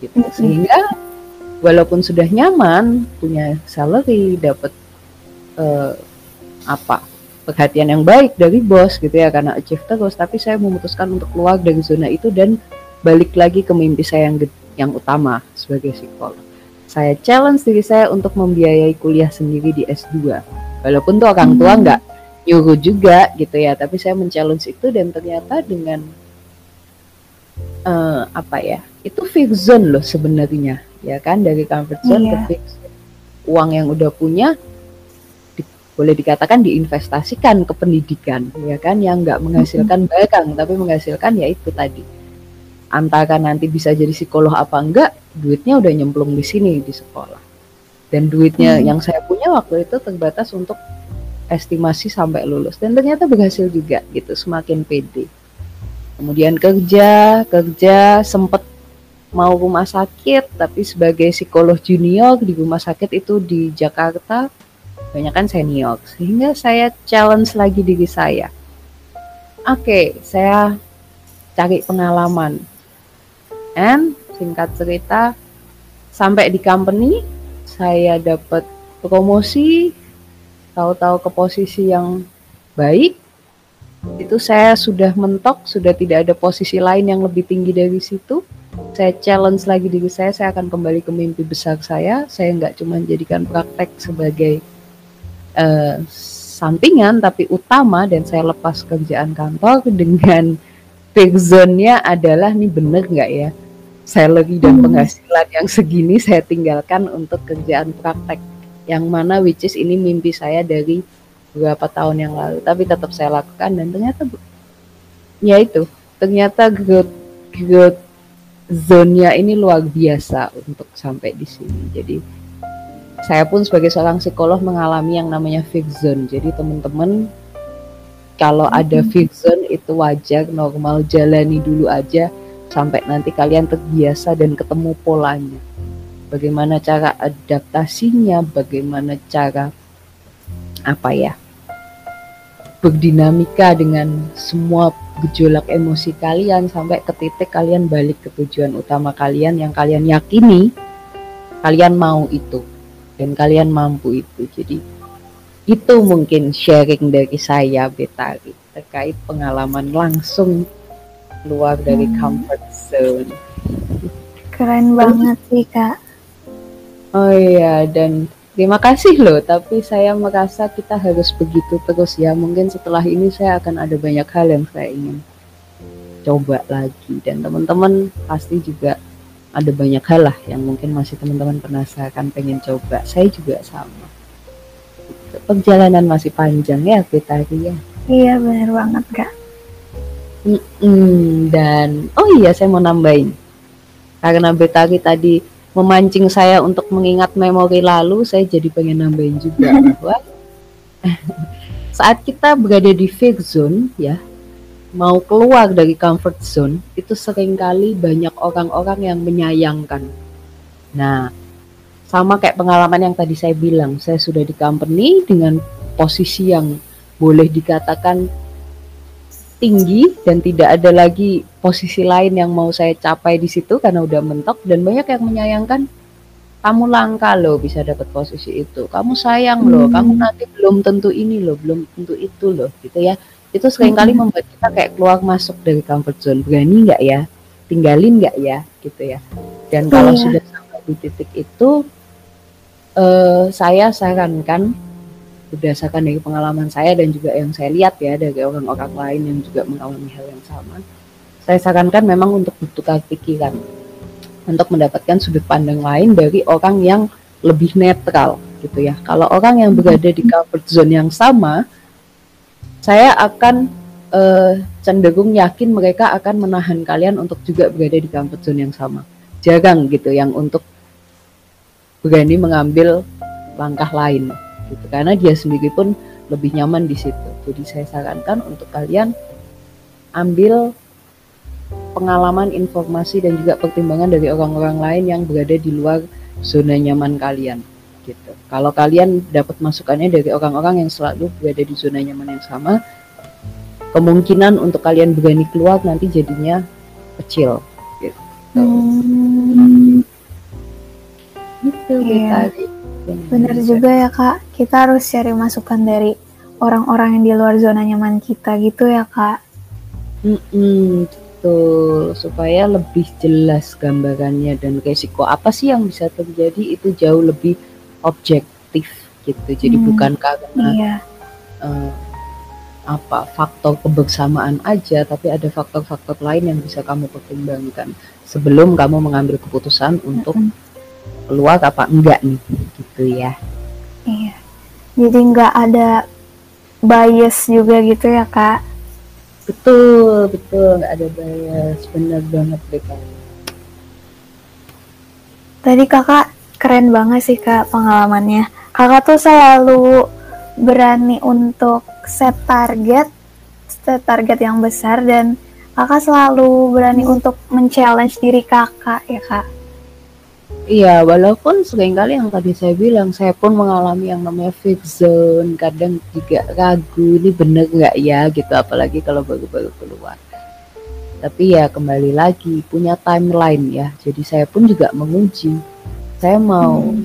Gitu. Sehingga walaupun sudah nyaman, punya salary, dapat uh, apa? perhatian yang baik dari bos gitu ya karena achieve terus, tapi saya memutuskan untuk keluar dari zona itu dan balik lagi ke mimpi saya yang yang utama sebagai psikolog saya challenge diri saya untuk membiayai kuliah sendiri di S2. Walaupun tuh orang tua hmm. nggak hmm. nyuruh juga gitu ya, tapi saya men-challenge itu dan ternyata dengan uh, apa ya? Itu fix zone loh sebenarnya, ya kan dari comfort zone yeah. ke fix uang yang udah punya di, boleh dikatakan diinvestasikan ke pendidikan, ya kan yang nggak menghasilkan barang tapi menghasilkan ya itu tadi antara nanti bisa jadi psikolog apa enggak duitnya udah nyemplung di sini di sekolah. Dan duitnya hmm. yang saya punya waktu itu terbatas untuk estimasi sampai lulus. Dan ternyata berhasil juga gitu semakin pede. Kemudian kerja kerja sempet mau rumah sakit tapi sebagai psikolog junior di rumah sakit itu di Jakarta banyak kan senior. Sehingga saya challenge lagi diri saya. Oke okay, saya cari pengalaman and singkat cerita sampai di company saya dapat promosi tahu-tahu ke posisi yang baik. Itu saya sudah mentok sudah tidak ada posisi lain yang lebih tinggi dari situ. Saya challenge lagi diri saya saya akan kembali ke mimpi besar saya. Saya nggak cuma jadikan praktek sebagai uh, sampingan tapi utama dan saya lepas kerjaan kantor *laughs* dengan big zone-nya adalah nih bener nggak ya salary dan hmm. penghasilan yang segini saya tinggalkan untuk kerjaan praktek yang mana which is ini mimpi saya dari beberapa tahun yang lalu tapi tetap saya lakukan dan ternyata ya itu ternyata growth growth zone-nya ini luar biasa untuk sampai di sini jadi saya pun sebagai seorang psikolog mengalami yang namanya fixed zone jadi teman-teman kalau ada hmm. fixed zone itu wajar normal jalani dulu aja sampai nanti kalian terbiasa dan ketemu polanya. Bagaimana cara adaptasinya, bagaimana cara apa ya? berdinamika dengan semua gejolak emosi kalian sampai ke titik kalian balik ke tujuan utama kalian yang kalian yakini kalian mau itu dan kalian mampu itu. Jadi itu mungkin sharing dari saya Betari terkait pengalaman langsung keluar dari hmm. comfort zone. Keren banget sih kak. Oh iya dan terima kasih loh. Tapi saya merasa kita harus begitu terus ya. Mungkin setelah ini saya akan ada banyak hal yang saya ingin coba lagi dan teman-teman pasti juga ada banyak hal lah yang mungkin masih teman-teman penasaran pengen coba. Saya juga sama. Perjalanan masih panjang ya kita ya. Iya benar banget kak. Mm-mm, dan oh iya saya mau nambahin karena Betari tadi memancing saya untuk mengingat memori lalu, saya jadi pengen nambahin juga *laughs* bahwa *laughs* saat kita berada di fake zone ya, mau keluar dari comfort zone itu sering kali banyak orang-orang yang menyayangkan. Nah, sama kayak pengalaman yang tadi saya bilang, saya sudah di company dengan posisi yang boleh dikatakan tinggi dan tidak ada lagi posisi lain yang mau saya capai di situ karena udah mentok dan banyak yang menyayangkan kamu langka loh bisa dapat posisi itu. Kamu sayang loh. Hmm. kamu nanti belum tentu ini loh belum tentu itu loh gitu ya. Itu sering kali hmm. membuat kita kayak keluar masuk dari comfort zone. Berani nggak ya? Tinggalin nggak ya? Gitu ya. Dan kalau iya. sudah sampai di titik itu uh, saya sarankan berdasarkan dari pengalaman saya dan juga yang saya lihat ya dari orang-orang lain yang juga mengalami hal yang sama saya sarankan memang untuk bertukar pikiran untuk mendapatkan sudut pandang lain dari orang yang lebih netral gitu ya. Kalau orang yang berada di comfort zone yang sama saya akan uh, cenderung yakin mereka akan menahan kalian untuk juga berada di comfort zone yang sama. Jarang gitu yang untuk berani mengambil langkah lain gitu karena dia sendiri pun lebih nyaman di situ. Jadi saya sarankan untuk kalian ambil pengalaman, informasi dan juga pertimbangan dari orang-orang lain yang berada di luar zona nyaman kalian gitu. Kalau kalian dapat masukannya dari orang-orang yang selalu berada di zona nyaman yang sama, kemungkinan untuk kalian berani keluar nanti jadinya kecil gitu. Hmm. Gitu yeah. Benar juga ya kak, kita harus cari masukan dari orang-orang yang di luar zona nyaman kita gitu ya kak. Mm-mm, betul, supaya lebih jelas gambarannya dan resiko apa sih yang bisa terjadi itu jauh lebih objektif gitu. Jadi hmm, bukan karena iya. uh, apa faktor kebersamaan aja, tapi ada faktor-faktor lain yang bisa kamu pertimbangkan sebelum kamu mengambil keputusan untuk mm-hmm keluar apa enggak nih? Gitu ya. Iya. Jadi nggak ada bias juga gitu ya kak? Betul betul. Ada bias. Benar banget deh kak. Tadi kakak keren banget sih kak pengalamannya. Kakak tuh selalu berani untuk set target set target yang besar dan kakak selalu berani hmm. untuk men-challenge diri kakak ya kak Iya, walaupun sering kali yang tadi saya bilang, saya pun mengalami yang namanya fake zone, kadang juga ragu, ini bener nggak ya gitu, apalagi kalau baru-baru keluar. Tapi ya kembali lagi, punya timeline ya, jadi saya pun juga menguji. Saya mau hmm.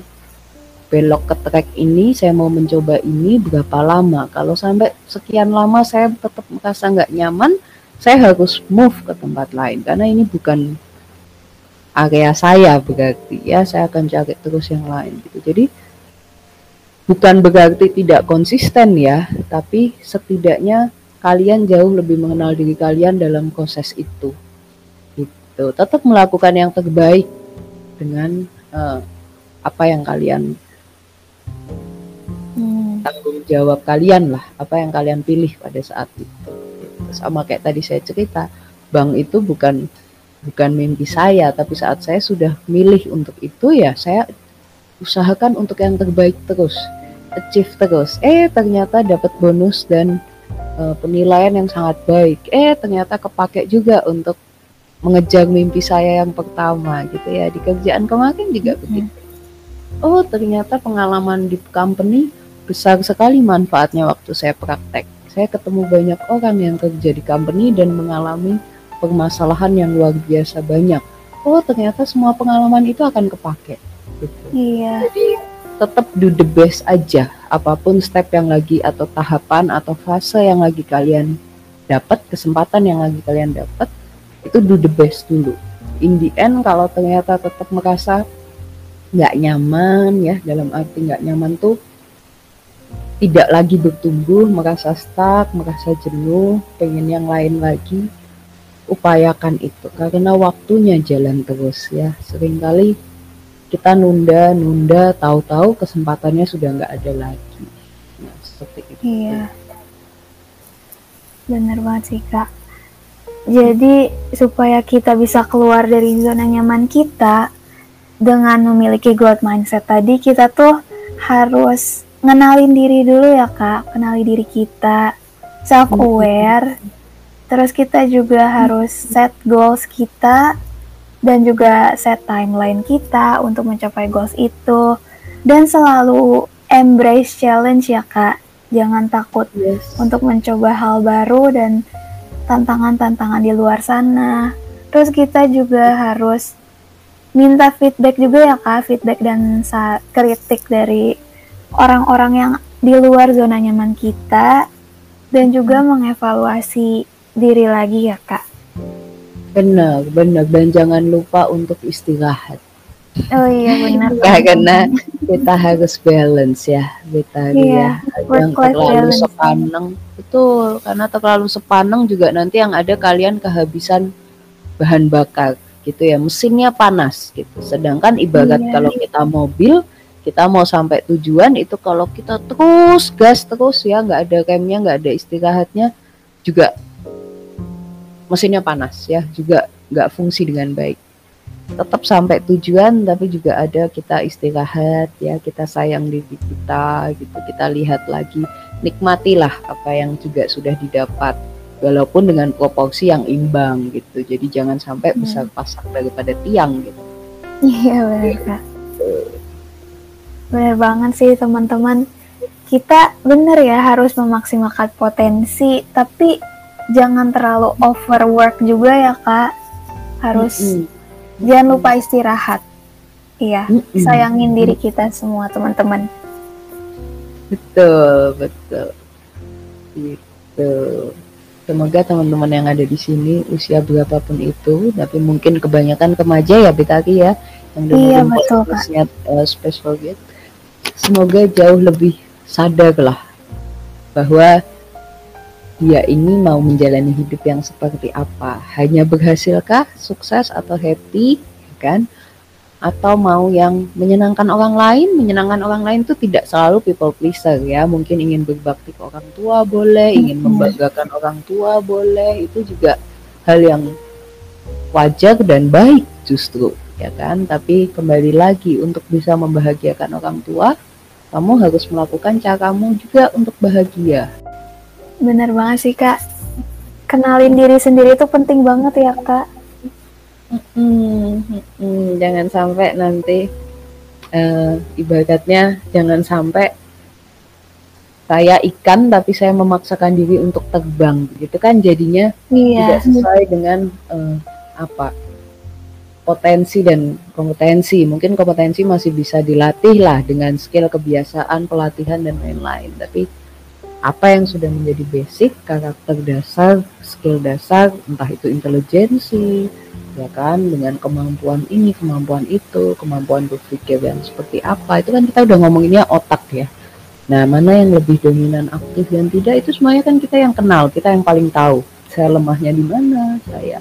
belok ke track ini, saya mau mencoba ini berapa lama. Kalau sampai sekian lama saya tetap merasa nggak nyaman, saya harus move ke tempat lain, karena ini bukan area saya berarti ya saya akan cari terus yang lain gitu jadi bukan berarti tidak konsisten ya tapi setidaknya kalian jauh lebih mengenal diri kalian dalam proses itu gitu tetap melakukan yang terbaik dengan uh, apa yang kalian hmm. tanggung jawab kalian lah apa yang kalian pilih pada saat itu gitu. sama kayak tadi saya cerita bank itu bukan bukan mimpi saya, tapi saat saya sudah milih untuk itu ya saya usahakan untuk yang terbaik terus, achieve terus. Eh ternyata dapat bonus dan uh, penilaian yang sangat baik. Eh ternyata kepake juga untuk mengejar mimpi saya yang pertama gitu ya di kerjaan kemarin juga hmm. begitu. Oh ternyata pengalaman di company besar sekali manfaatnya waktu saya praktek. Saya ketemu banyak orang yang kerja di company dan mengalami permasalahan yang luar biasa banyak. Oh ternyata semua pengalaman itu akan kepake. Gitu. Iya. Jadi tetap do the best aja. Apa pun step yang lagi atau tahapan atau fase yang lagi kalian dapat, kesempatan yang lagi kalian dapat, itu do the best dulu. In the end kalau ternyata tetap merasa nggak nyaman ya dalam arti nggak nyaman tuh tidak lagi bertumbuh, merasa stuck, merasa jenuh, pengen yang lain lagi, upayakan itu. Karena waktunya jalan terus ya. Seringkali kita nunda nunda tahu-tahu kesempatannya sudah nggak ada lagi. Nah, seperti itu. Iya. Benar banget sih kak. Jadi supaya kita bisa keluar dari zona nyaman kita dengan memiliki growth mindset tadi kita tuh harus ngenalin diri dulu ya kak. Kenali diri kita. Self aware Terus kita juga harus set goals kita dan juga set timeline kita untuk mencapai goals itu dan selalu embrace challenge ya kak. Jangan takut yes. untuk mencoba hal baru dan tantangan-tantangan di luar sana. Terus kita juga harus minta feedback juga ya kak, feedback dan kritik dari orang-orang yang di luar zona nyaman kita dan juga mengevaluasi diri lagi ya kak. Benar, benar dan jangan lupa untuk istirahat. Oh iya benar. *laughs* Karena kita harus balance ya, kita iya, ya. Yang terlalu sepaneng itu karena terlalu sepaneng juga nanti yang ada kalian kehabisan bahan bakar gitu ya, mesinnya panas gitu. Sedangkan ibarat iya. kalau kita mobil kita mau sampai tujuan itu kalau kita terus gas terus ya nggak ada remnya nggak ada istirahatnya juga mesinnya panas ya juga nggak fungsi dengan baik. Tetap sampai tujuan tapi juga ada kita istirahat ya kita sayang diri kita gitu kita lihat lagi nikmatilah apa yang juga sudah didapat. Walaupun dengan proporsi yang imbang gitu jadi jangan sampai hmm. besar pasak daripada tiang gitu. Iya benar kak. Benar banget sih teman-teman. Kita benar ya harus memaksimalkan potensi tapi jangan terlalu overwork juga ya kak. Harus mm -hmm. jangan lupa istirahat. Iya mm -hmm. sayangin diri kita semua teman-teman. Betul betul. Gitu. Semoga teman-teman yang ada di sini usia berapapun itu tapi mungkin kebanyakan remaja ya Betaki ya yang iya, betul, uh, special gift semoga jauh lebih sadar lah bahwa dia ini mau menjalani hidup yang seperti apa? Hanya berhasilkah, sukses atau happy, kan? Atau mau yang menyenangkan orang lain? Menyenangkan orang lain itu tidak selalu people pleaser ya. Mungkin ingin berbakti ke orang tua boleh, ingin membanggakan orang tua boleh. Itu juga hal yang wajar dan baik justru, ya kan? Tapi kembali lagi untuk bisa membahagiakan orang tua, kamu harus melakukan caramu juga untuk bahagia Bener banget sih kak. Kenalin diri sendiri itu penting banget ya kak. Hmm, hmm, jangan sampai nanti uh, ibaratnya jangan sampai saya ikan tapi saya memaksakan diri untuk terbang gitu kan jadinya iya. tidak sesuai dengan uh, apa potensi dan kompetensi mungkin kompetensi masih bisa dilatih lah dengan skill kebiasaan pelatihan dan lain-lain tapi apa yang sudah menjadi basic karakter dasar skill dasar entah itu intelijensi ya kan dengan kemampuan ini kemampuan itu kemampuan berpikir yang seperti apa. Itu kan kita udah ngomonginnya otak ya. Nah mana yang lebih dominan aktif dan tidak itu semuanya kan kita yang kenal kita yang paling tahu. Saya lemahnya di mana saya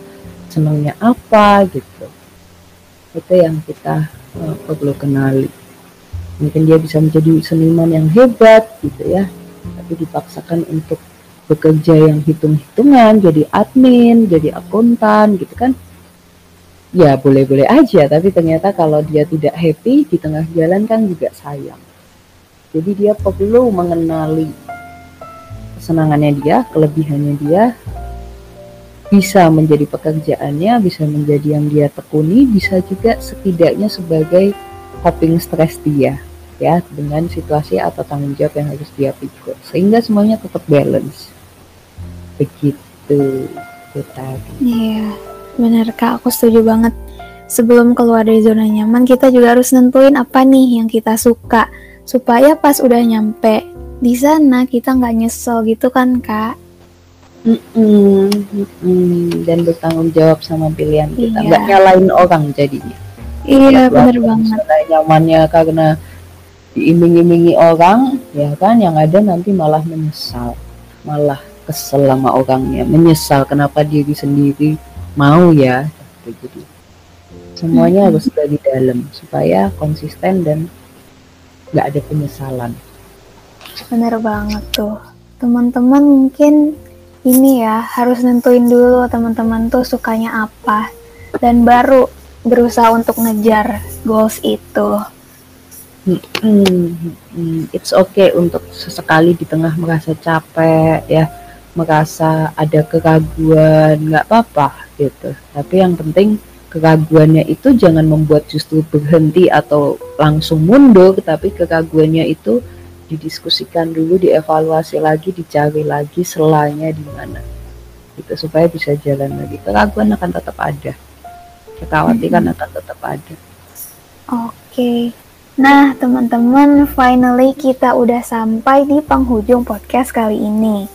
senangnya apa gitu. Itu yang kita uh, perlu kenali. Mungkin dia bisa menjadi seniman yang hebat gitu ya tapi dipaksakan untuk bekerja yang hitung-hitungan jadi admin jadi akuntan gitu kan. Ya boleh-boleh aja tapi ternyata kalau dia tidak happy di tengah jalan kan juga sayang. Jadi dia perlu mengenali kesenangannya dia kelebihannya dia. Bisa menjadi pekerjaannya bisa menjadi yang dia tekuni bisa juga setidaknya sebagai coping stress dia ya dengan situasi atau tanggung jawab yang harus dia pikul sehingga semuanya tetap balance begitu kita iya Benar kak, aku setuju banget. Sebelum keluar dari zona nyaman, kita juga harus nentuin apa nih yang kita suka. Supaya pas udah nyampe di sana kita nggak nyesel gitu kan kak. Mm -mm, mm -mm. Dan bertanggung jawab sama pilihan kita. Iya. Nggak nyalain orang jadinya. Iya benar banget. Nyamannya karena diiming-imingi orang, ya kan, yang ada nanti malah menyesal, malah kesel sama orangnya, menyesal kenapa diri sendiri mau ya jadi semuanya hmm. harus dari dalam supaya konsisten dan nggak ada penyesalan bener banget tuh teman-teman mungkin ini ya harus nentuin dulu teman-teman tuh sukanya apa dan baru berusaha untuk ngejar goals itu. It's okay untuk sesekali di tengah merasa capek ya. Merasa ada keraguan nggak apa-apa gitu. Tapi yang penting keraguannya itu jangan membuat justru berhenti atau langsung mundur tapi keraguannya itu didiskusikan dulu dievaluasi lagi dicari lagi selanya di mana. Gitu supaya bisa jalan lagi. Keraguan akan tetap ada. Kekhawatiran hmm. akan tetap ada. Oke. okay. Nah teman-teman finally kita udah sampai di penghujung podcast kali ini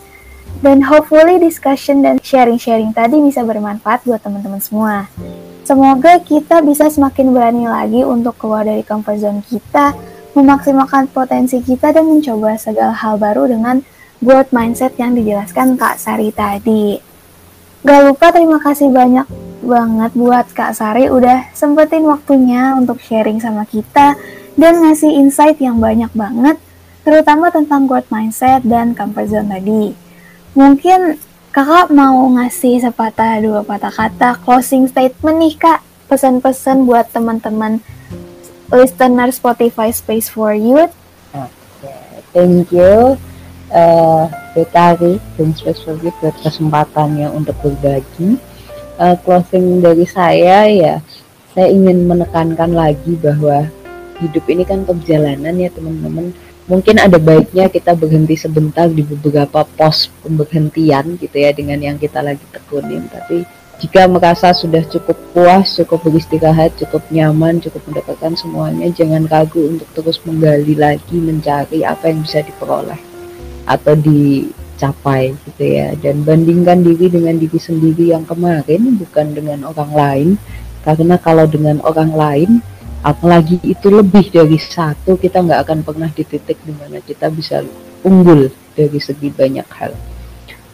dan hopefully discussion dan sharing-sharing tadi bisa bermanfaat buat teman-teman semua. Semoga kita bisa semakin berani lagi untuk keluar dari comfort zone kita, memaksimalkan potensi kita dan mencoba segala hal baru dengan growth mindset yang dijelaskan Kak Sari tadi. Gak lupa terima kasih banyak banget buat Kak Sari udah sempetin waktunya untuk sharing sama kita dan ngasih insight yang banyak banget, terutama tentang growth mindset dan comfort zone tadi. Mungkin kakak mau ngasih sepatah dua patah kata closing statement nih kak, pesan-pesan buat teman-teman listener Spotify Space for Youth. Oke, okay. thank you uh, Betari dan Space for Youth buat kesempatannya untuk berbagi. Uh, closing dari saya ya, saya ingin menekankan lagi bahwa hidup ini kan perjalanan ya teman-teman mungkin ada baiknya kita berhenti sebentar di beberapa pos pemberhentian gitu ya dengan yang kita lagi tekunin tapi jika merasa sudah cukup puas, cukup beristirahat, cukup nyaman, cukup mendapatkan semuanya, jangan ragu untuk terus menggali lagi, mencari apa yang bisa diperoleh atau dicapai gitu ya. Dan bandingkan diri dengan diri sendiri yang kemarin, bukan dengan orang lain. Karena kalau dengan orang lain, apalagi itu lebih dari satu kita nggak akan pernah di titik di mana kita bisa unggul dari segi banyak hal.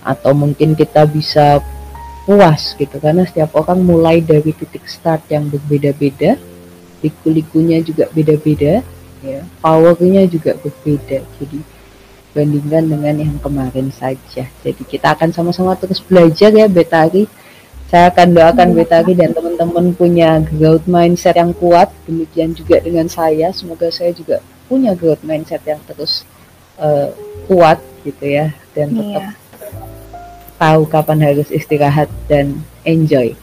Atau mungkin kita bisa puas gitu karena setiap orang mulai dari titik start yang berbeda-beda liku-likunya juga beda-beda ya powernya juga berbeda. Jadi bandingkan dengan yang kemarin saja. Jadi kita akan sama-sama terus belajar ya Betari saya akan doakan. Betari dan teman-teman punya growth mindset yang kuat. Demikian juga dengan saya. Semoga saya juga punya growth mindset yang terus uh, kuat gitu ya dan iya. tetap tahu kapan harus istirahat dan enjoy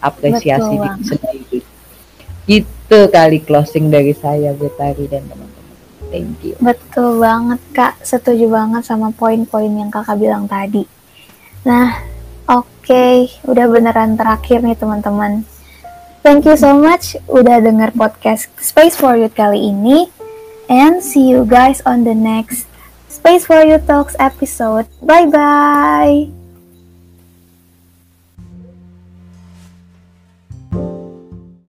apresiasi diri sendiri itu kali closing dari saya Betari dan teman-teman thank you betul banget kak setuju banget sama poin-poin yang kakak bilang tadi nah okay. udah beneran terakhir nih teman-teman. Thank you so much udah denger podcast Space for You kali ini. And see you guys on the next Space for You Talks episode. Bye bye